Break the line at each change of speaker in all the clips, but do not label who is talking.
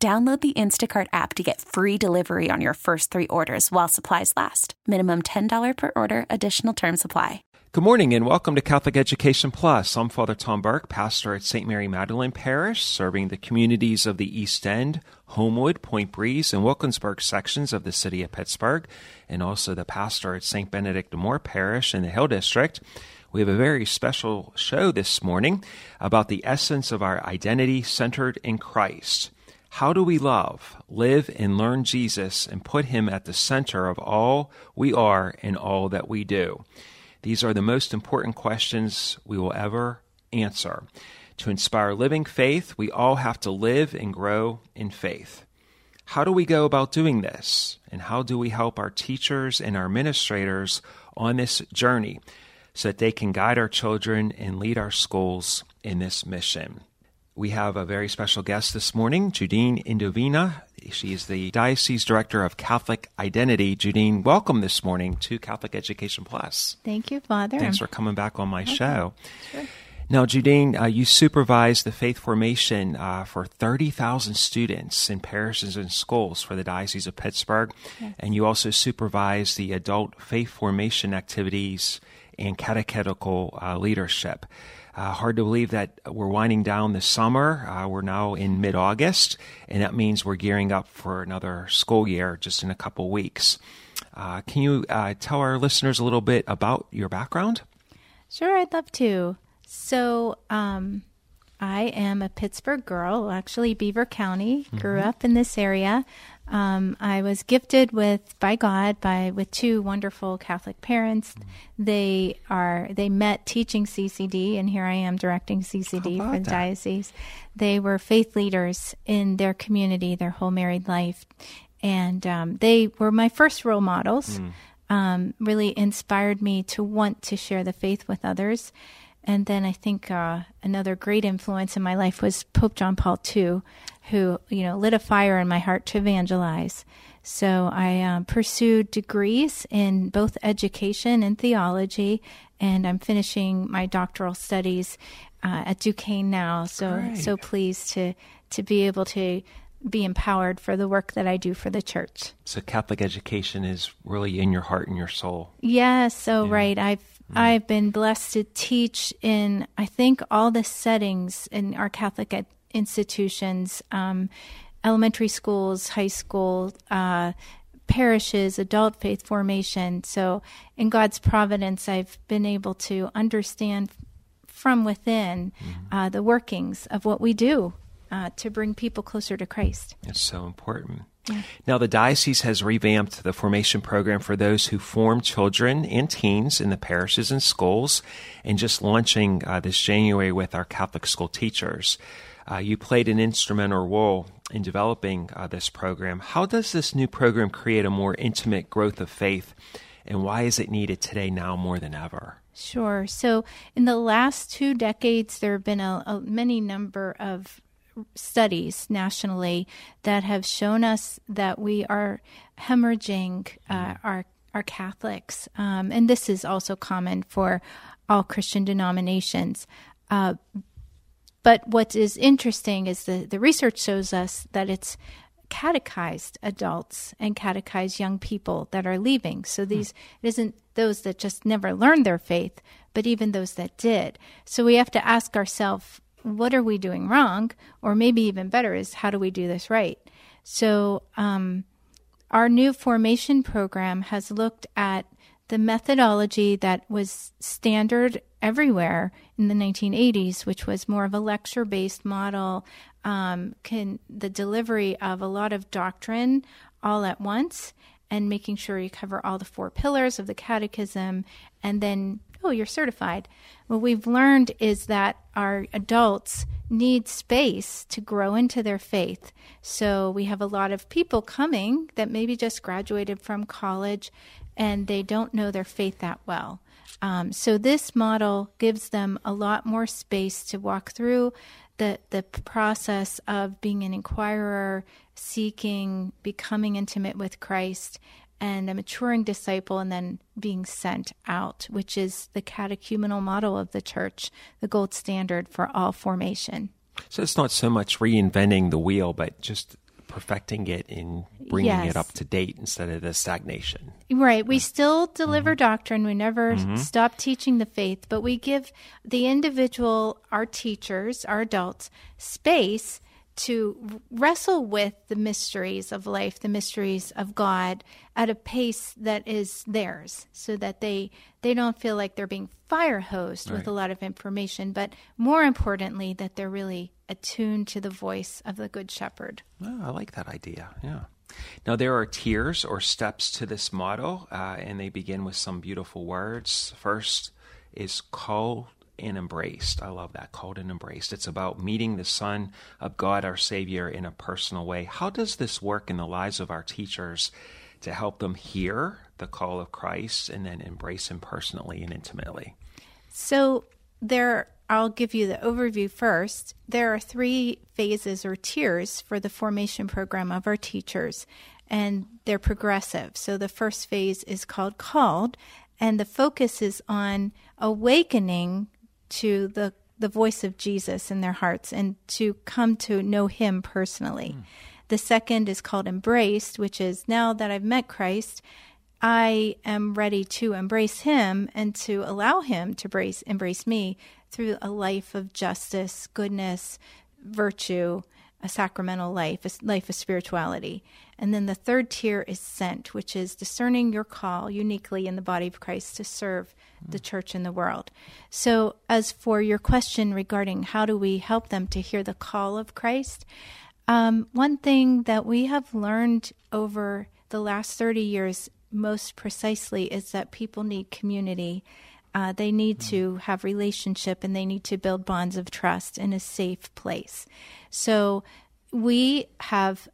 Download the Instacart app to get free delivery on your first three orders while supplies last. Minimum $10 per order, additional term supply.
Good morning and welcome to Catholic Education Plus. I'm Father Tom Burke, pastor at St. Mary Magdalene Parish, serving the communities of the East End, Homewood, Point Breeze, and Wilkinsburg sections of the city of Pittsburgh, and also the pastor at St. Benedict the Moor Parish in the Hill District. We have a very special show this morning about the essence of our identity centered in Christ. How do we love, live, and learn Jesus and put him at the center of all we are and all that we do? These are the most important questions we will ever answer. To inspire living faith, we all have to live and grow in faith. How do we go about doing this? And how do we help our teachers and our administrators on this journey so that they can guide our children and lead our schools in this mission? We have a very special guest this morning, Judine Indovina. She is the Diocese Director of Catholic Identity. Judine, welcome this morning to Catholic Education Plus.
Thank you, Father.
Thanks for coming back on my
okay.
show.
Sure.
Now, Judine, uh, you supervise the faith formation uh, for 30,000 students in parishes and schools for the Diocese of Pittsburgh.
Yes.
And you also supervise the adult faith formation activities and catechetical uh, leadership. Uh, hard to believe that we're winding down the summer. Uh, we're now in mid August, and that means we're gearing up for another school year just in a couple weeks. Uh, can you uh, tell our listeners a little bit about your background?
Sure, I'd love to. So, um, I am a Pittsburgh girl, actually Beaver County. Mm-hmm. Grew up in this area. Um, I was gifted with by God by with two wonderful Catholic parents. They are they met teaching CCD, and here I am directing CCD for the
that?
diocese. They were faith leaders in their community, their whole married life, and um, they were my first role models.
Mm.
Um, really inspired me to want to share the faith with others. And then I think uh, another great influence in my life was Pope John Paul II, who you know lit a fire in my heart to evangelize. So I um, pursued degrees in both education and theology, and I'm finishing my doctoral studies uh, at Duquesne now. So
Great.
so pleased to to be able to be empowered for the work that I do for the church.
So, Catholic education is really in your heart and your soul.
Yes, so
Yeah.
right. I've I've been blessed to teach in I think all the settings in our Catholic ed- institutions, um, elementary schools, high school, uh, parishes, adult faith formation. So, in God's providence, I've been able to understand from within uh, the workings of what we do uh, to bring people closer to Christ.
It's so important. Now, the diocese has revamped the formation program for those who form children and teens in the parishes and schools, and just launching uh, this January with our Catholic school teachers. Uh, you played an instrumental role in developing uh, this program. How does this new program create a more intimate growth of faith, and why is it needed today now more than ever?
Sure. So, in the last two decades, there have been a, a many number of studies nationally that have shown us that we are hemorrhaging uh, our our Catholics, um, and this is also common for all Christian denominations. Uh, but what is interesting is the, the research shows us that it's catechized adults and catechized young people that are leaving. So these it isn't those that just never learned their faith, but even those that did. So we have to ask ourselves, what are we doing wrong? Or maybe even better is how do we do this right? So um, our new formation program has looked at the methodology that was standard everywhere in the 1980s, which was more of a lecture based model, um, can the delivery of a lot of doctrine all at once and making sure you cover all the four pillars of the catechism and then oh, you're certified. What we've learned is that our adults need space to grow into their faith. So we have a lot of people coming that maybe just graduated from college and they don't know their faith that well. Um, so this model gives them a lot more space to walk through the the process of being an inquirer, seeking, becoming intimate with Christ, and a maturing disciple, and then being sent out, which is the catechumenal model of the church, the gold standard for all formation.
So it's not so much reinventing the wheel, but just perfecting it and bringing
Yes.
it up to date instead of the stagnation.
Right. We still deliver
Mm-hmm.
doctrine. We never stop teaching the faith, but we give the individual, our teachers, our adults, space to wrestle with the mysteries of life, the mysteries of God at a pace that is theirs so that they they don't feel like they're being fire hosed with a lot of information, but more importantly that they're really attuned to the voice of the good shepherd.
Oh, I like that idea. Yeah. Now, there are tiers or steps to this model, uh, and they begin with some beautiful words. First is called and embraced. I love that, called and embraced. It's about meeting the Son of God, our Savior, in a personal way. How does this work in the lives of our teachers to help them hear the call of Christ and then embrace Him personally and intimately?
So there I'll give you the overview first. There are three phases or tiers for the formation program of our teachers, and they're progressive. So the first phase is called called, and the focus is on awakening to the the voice of Jesus in their hearts and to come to know him personally. Hmm. The second is called embraced, which is now that I've met Christ, I am ready to embrace him and to allow him to embrace, embrace me through a life of justice, goodness, virtue, a sacramental life, a life of spirituality. And then the third tier is sent, which is discerning your call uniquely in the body of Christ to serve the church and the world. So, as for your question regarding how do we help them to hear the call of Christ, um, one thing that we have learned over the last 30 years most precisely is that people need community. Uh, they need to have relationship and they need to build bonds of trust in a safe place. So we have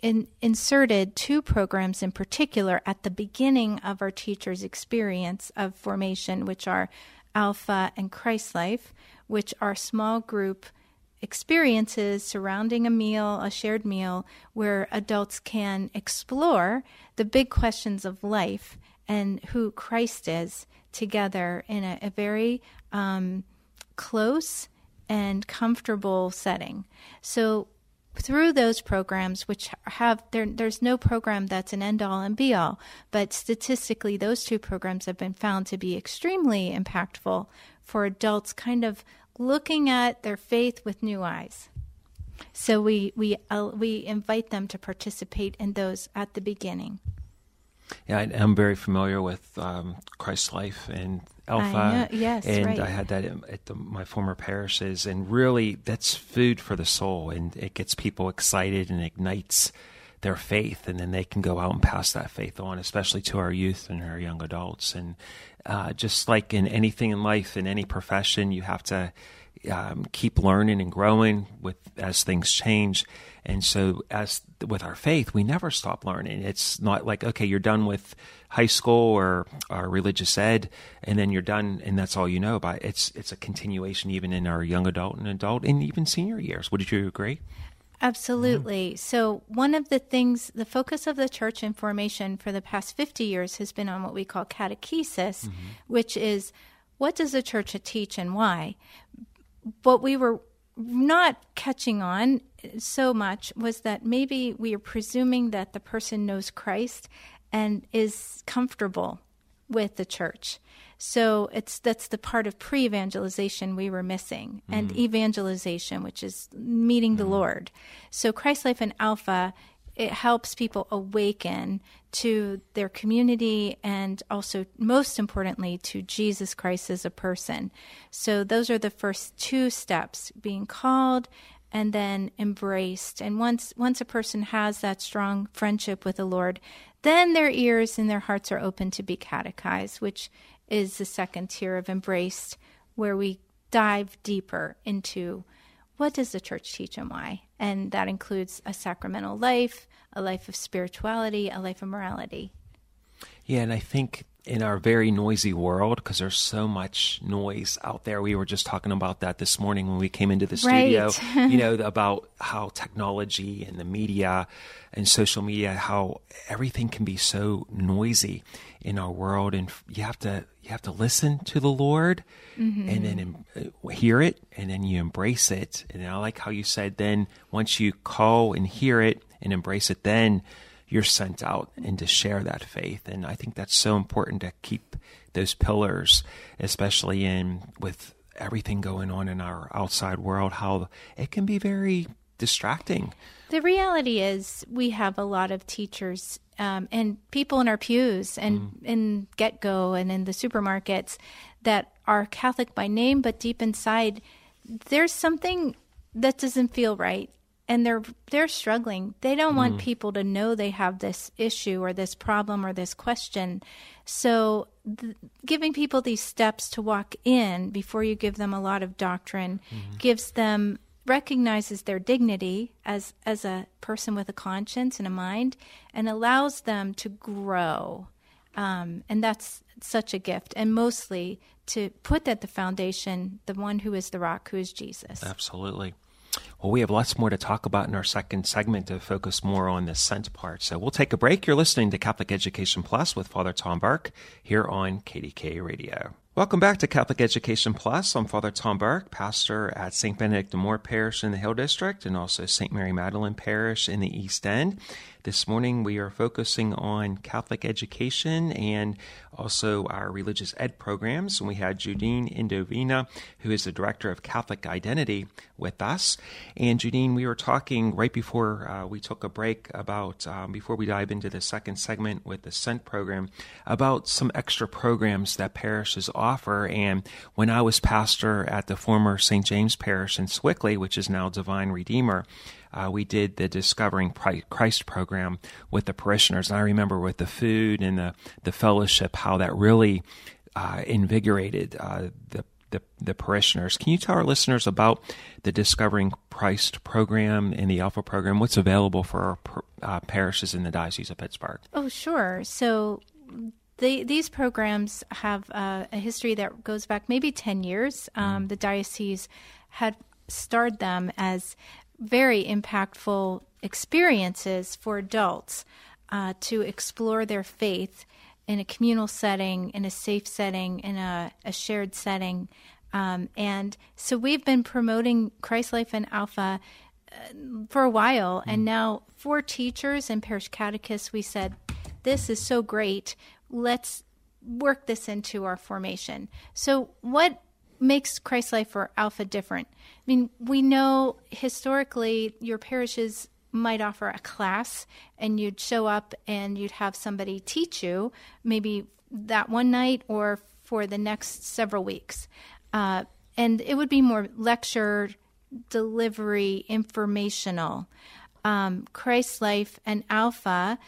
in, inserted two programs in particular at the beginning of our teachers' experience of formation, which are Alpha and Christ Life, which are small group experiences surrounding a meal, a shared meal, where adults can explore the big questions of life and who Christ is together in a, a very um, close and comfortable setting. So through those programs, which have there, there's no program that's an end all and be all, but statistically, those two programs have been found to be extremely impactful for adults, kind of looking at their faith with new eyes. So we we uh, we invite them to participate in those at the beginning.
Yeah, I, I'm very familiar with um, Christ's Life and Alpha.
know, yes,
and
right.
I had that in- at the, my former parishes, and really, that's food for the soul, and it gets people excited and ignites their faith, and then they can go out and pass that faith on, especially to our youth and our young adults. And uh, just like in anything in life, in any profession, you have to um, keep learning and growing with as things change. And so, as with our faith, we never stop learning. It's not like okay, you're done with high school or, or religious ed, and then you're done, and that's all you know about. it. It's it's a continuation even in our young adult and adult and even senior years. Would you agree?
Absolutely. So, one of the things, the focus of the church in formation for the past 50 years has been on what we call catechesis, which is what does the church teach and why? What we were not catching on so much was that maybe we are presuming that the person knows Christ and is comfortable with the church. So it's that's the part of pre-evangelization we were missing, and mm. evangelization, which is meeting the mm. Lord. So Christ Life and Alpha it helps people awaken to their community and also most importantly to Jesus Christ as a person. So those are the first two steps being called and then embraced. And once once a person has that strong friendship with the Lord, then their ears and their hearts are open to be catechized, which is the second tier of Embraced, where we dive deeper into what does the church teach and why. And that includes a sacramental life, a life of spirituality, a life of morality.
Yeah, and I think in our very noisy world, because there's so much noise out there. We were just talking about that this morning when we came into the studio,
right.
you know, about how technology and the media and social media, how everything can be so noisy in our world. And you have to, you have to listen to the Lord mm-hmm. and then uh, hear it and then you embrace it. And I like how you said, then once you call and hear it and embrace it, then you're sent out and to share that faith. And I think that's so important to keep those pillars, especially in with everything going on in our outside world, how it can be very distracting.
The reality is, we have a lot of teachers um, and people in our pews and mm. in GetGo and in the supermarkets that are Catholic by name, but deep inside, there's something that doesn't feel right and they're they're struggling. They don't mm. want people to know they have this issue or this problem or this question. So th- giving people these steps to walk in before you give them a lot of doctrine mm. gives them recognizes their dignity as as a person with a conscience and a mind and allows them to grow. Um, and that's such a gift and mostly to put at the foundation the one who is the rock who is jesus
absolutely well, we have lots more to talk about in our second segment to focus more on the sent part. So we'll take a break. You're listening to Catholic Education Plus with Father Tom Burke here on KDKA Radio. Welcome back to Catholic Education Plus. I'm Father Tom Burke, pastor at St. Benedict the Moor Parish in the Hill District and also St. Mary Magdalene Parish in the East End. This morning we are focusing on Catholic education and also our religious ed programs. And we had Judine Indovina, who is the director of Catholic Identity, with us. And Judine, we were talking right before uh, we took a break about, um, before we dive into the second segment with the SENT program, about some extra programs that parishes offer. And when I was pastor at the former St. James Parish in Sewickley, which is now Divine Redeemer, uh, we did the Discovering Christ program with the parishioners. And I remember with the food and the, the fellowship, how that really uh, invigorated uh, the, the, the, parishioners. Can you tell our listeners about the Discovering Christ program and the Alpha program? What's available for our uh, parishes in the Diocese of Pittsburgh?
Oh, sure. So, the, these programs have uh, a history that goes back maybe 10 years. Um, mm. The diocese had started them as very impactful experiences for adults uh, to explore their faith in a communal setting, in a safe setting, in a, a shared setting. Um, and so we've been promoting Christ Life and Alpha uh, for a while. Mm. And now, for teachers and parish catechists, we said, This is so great. Let's work this into our formation. So, what makes Christ Life or Alpha different? I mean, we know historically your parishes might offer a class and you'd show up and you'd have somebody teach you maybe that one night or for the next several weeks. Uh, and it would be more lecture, delivery, informational. Um, Christ Life and Alpha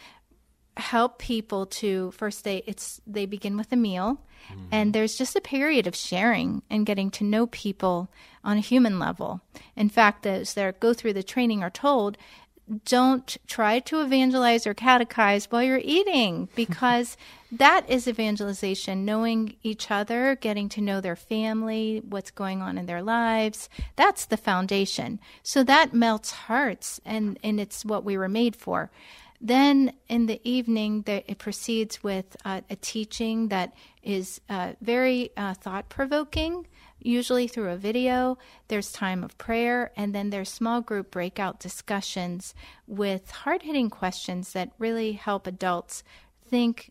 help people to first they it's they begin with a meal mm-hmm. and there's just a period of sharing and getting to know people on a human level. In fact those that go through the training are told don't try to evangelize or catechize while you're eating because that is evangelization knowing each other getting to know their family what's going on in their lives. That's the foundation. So that melts hearts and and it's what we were made for then in the evening, it proceeds with uh, a teaching that is uh, very uh, thought provoking, usually through a video. There's time of prayer, and then there's small group breakout discussions with hard hitting questions that really help adults think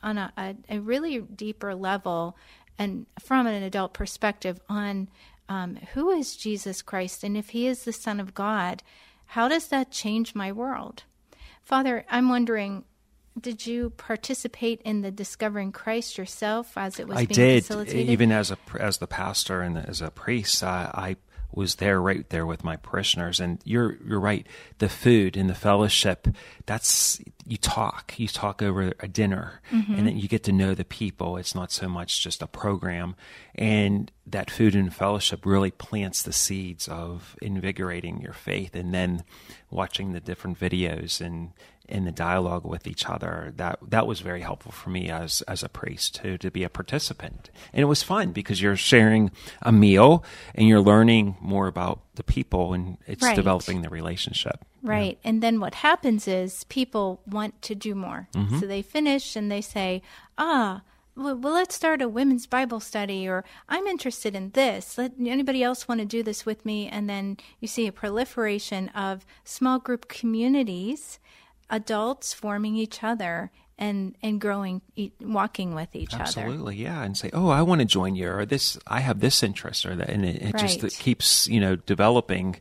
on a, a, a, really deeper level and from an adult perspective on um, who is Jesus Christ, and if he is the Son of God, how does that change my world? Father, I'm wondering, did you participate in the Discovering Christ yourself as it was
I
being
did,
facilitated?
even as a as the pastor and as a priest. Uh, I was there right there with my parishioners. And you're you're right. The food and the fellowship that's you talk. You talk over a dinner. Mm-hmm. and then you get to know the people. It's not so much just a program. And that food and fellowship really plants the seeds of invigorating your faith and then watching the different videos and in the dialogue with each other that that was very helpful for me as as a priest to to be a participant and it was fun because you're sharing a meal and you're learning more about the people and it's right. developing the relationship
right yeah. and then what happens is people want to do more mm-hmm. so they finish and they say ah well, well, let's start a women's Bible study, or I'm interested in this. Let anybody else want to do this with me? And then you see a proliferation of small group communities adults forming each other and and growing walking with each
absolutely,
other
absolutely yeah and say oh i want to join you or this i have this interest or that and it, it right. just it keeps you know developing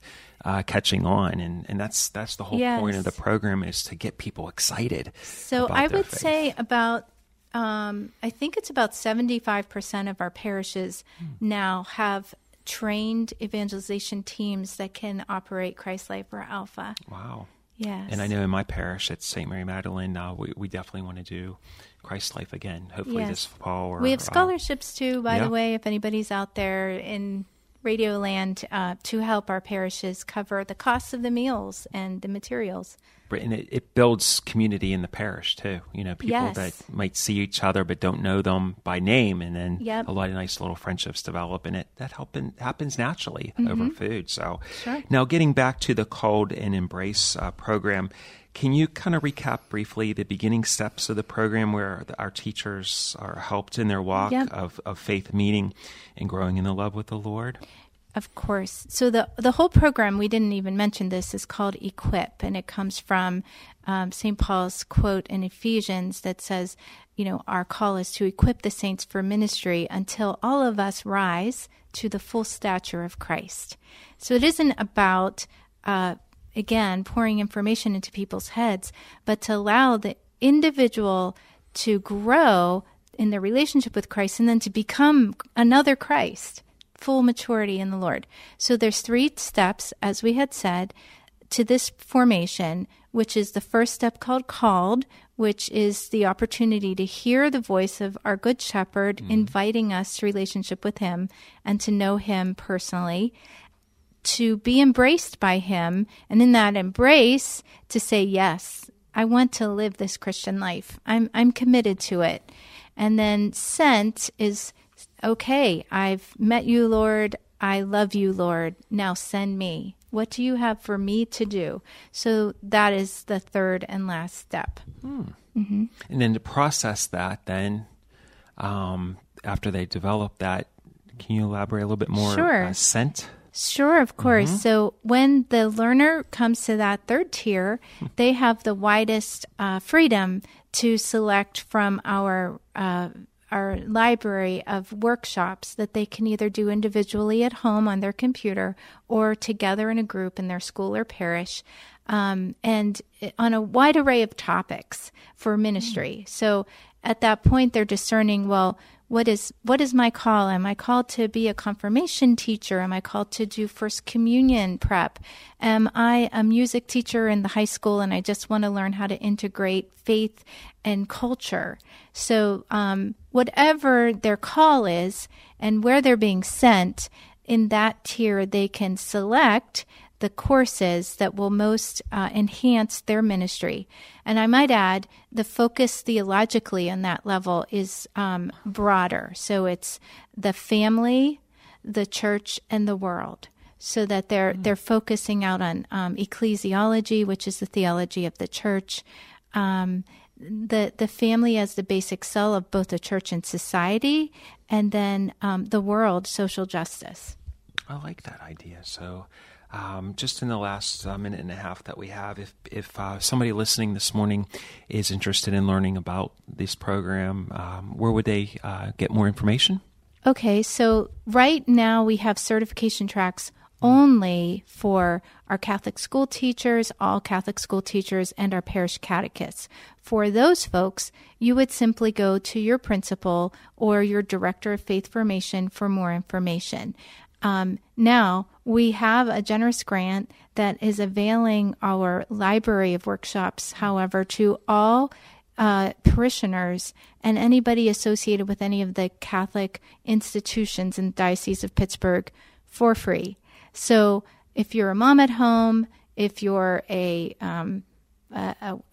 uh, catching on and and that's that's the whole yes. point of the program is to get people excited
so i would faith. say about um, i think it's about 75% of our parishes hmm. now have trained evangelization teams that can operate christ life or alpha
wow
Yes.
And I know in my parish at St. Mary Magdalene, uh, we, we definitely want to do Christ Life again, hopefully yes. this fall. Or,
we have uh, scholarships too, by yeah. the way, if anybody's out there in Radio Land uh, to help our parishes cover the costs of the meals and the materials
and it, it, builds community in the parish too. You know, people yes. that might see each other but don't know them by name, and then yep. a lot of nice little friendships develop, and it that happen, happens naturally mm-hmm. over food. So,
sure.
now getting back to the Called and Embrace uh, program, can you kind of recap briefly the beginning steps of the program where the, our teachers are helped in their walk yep. of, of faith, meeting, and growing in the love with the Lord?
Of course. So the the whole program we didn't even mention this is called Equip, and it comes from um, St. Paul's quote in Ephesians that says, "You know, our call is to equip the saints for ministry until all of us rise to the full stature of Christ." So it isn't about uh, again pouring information into people's heads, but to allow the individual to grow in their relationship with Christ and then to become another Christ full maturity in the Lord. So there's three steps, as we had said, to this formation, which is the first step called called, which is the opportunity to hear the voice of our good shepherd mm. inviting us to relationship with him and to know him personally to be embraced by him and in that embrace to say yes i want to live this christian life i'm i'm committed to it and then sent is okay, I've met you, Lord. I love you, Lord. Now send me. What do you have for me to do? So that is the third and last step. Hmm.
Mm-hmm. And then to process that, then um, after they develop that, can you elaborate a little bit more?
Sure.
Uh, sent?
Sure, of course. Mm-hmm. So when the learner comes to that third tier, they have the widest uh, freedom to select from our uh, our library of workshops that they can either do individually at home on their computer or together in a group in their school or parish. Um, and on a wide array of topics for ministry. Mm. So at that point, they're discerning, well, what is what is my call? Am I called to be a confirmation teacher? Am I called to do first communion prep? Am I a music teacher in the high school and I just want to learn how to integrate faith and culture? So um, whatever their call is and where they're being sent, in that tier they can select the courses that will most uh, enhance their ministry. And I might add, the focus theologically on that level is um, broader. So it's the family, the church, and the world. So that they're mm-hmm. they're focusing out on um, ecclesiology, which is the theology of the church, um, the the family as the basic cell of both the church and society, and then um, the world, social justice.
I like that idea. So um, just in the last uh, minute and a half that we have, if if uh, somebody listening this morning is interested in learning about this program, um, where would they uh, get more information?
Okay, so right now we have certification tracks only for our Catholic school teachers, all Catholic school teachers, and our parish catechists. For those folks, you would simply go to your principal or your director of faith formation for more information. Um, now we have a generous grant that is availing our library of workshops, however, to all uh, parishioners and anybody associated with any of the Catholic institutions in the Diocese of Pittsburgh for free. So if you're a mom at home, if you're a um,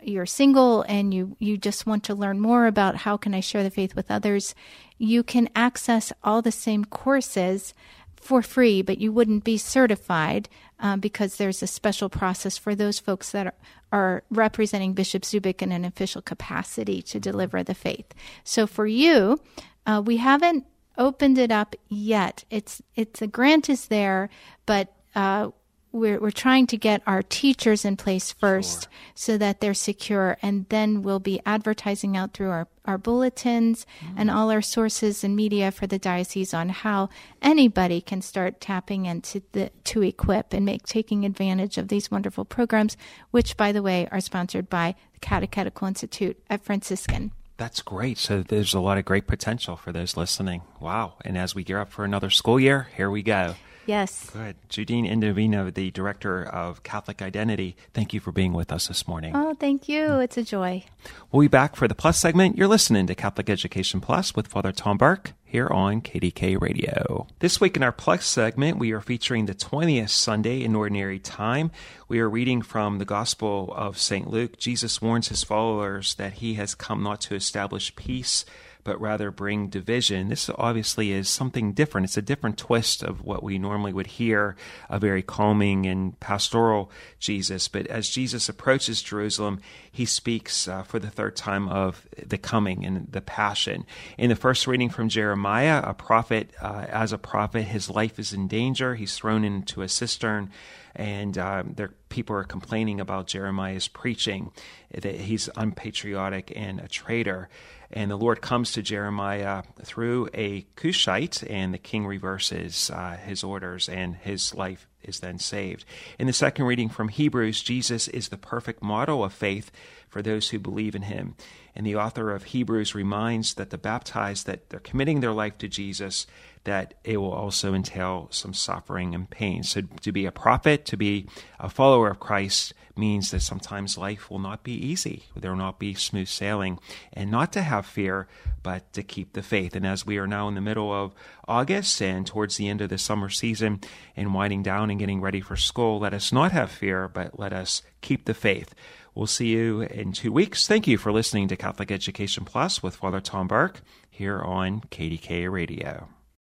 you're single and you you just want to learn more about how can I share the faith with others, you can access all the same courses for free, but you wouldn't be certified uh, because there's a special process for those folks that are, are representing Bishop Zubik in an official capacity to deliver the faith. So for you, uh, we haven't opened it up yet. It's it's a grant is there, but uh, we're, we're trying to get our teachers in place first sure. so that they're secure and then we'll be advertising out through our, our bulletins mm. and all our sources and media for the diocese on how anybody can start tapping into the to equip and make taking advantage of these wonderful programs which by the way are sponsored by the catechetical institute at franciscan
that's great. So there's a lot of great potential for those listening. Wow. And as we gear up for another school year, here we go.
Yes.
Good. Judine Indovina, the Director of Catholic Identity, thank you for being with us this morning.
Oh, thank you. Mm. It's a joy.
We'll be back for the Plus segment. You're listening to Catholic Education Plus with Father Tom Burke here on KDKA Radio. This week in our Plus segment, we are featuring the 20th Sunday in Ordinary Time. We are reading from the Gospel of St. Luke. Jesus warns his followers that he has come not to establish peace but rather bring division. This obviously is something different. It's a different twist of what we normally would hear a very calming and pastoral Jesus. But as Jesus approaches Jerusalem, he speaks uh, for the third time of the coming and the passion. In the first reading from Jeremiah, a prophet, uh, as a prophet, his life is in danger. He's thrown into a cistern and um, there, people are complaining about Jeremiah's preaching that he's unpatriotic and a traitor. And the Lord comes to Jeremiah through a Cushite, and the king reverses uh, his orders, and his life is then saved. In the second reading from Hebrews, Jesus is the perfect model of faith for those who believe in him. And the author of Hebrews reminds that the baptized that they're committing their life to Jesus, that it will also entail some suffering and pain. So to be a prophet, to be a follower of Christ means that sometimes life will not be easy. There will not be smooth sailing and not to have fear, but to keep the faith. And as we are now in the middle of August and towards the end of the summer season and winding down and getting ready for school, let us not have fear, but let us keep the faith. We'll see you in two weeks. Thank you for listening to Catholic Education Plus with Father Tom Burke here on KDKA Radio.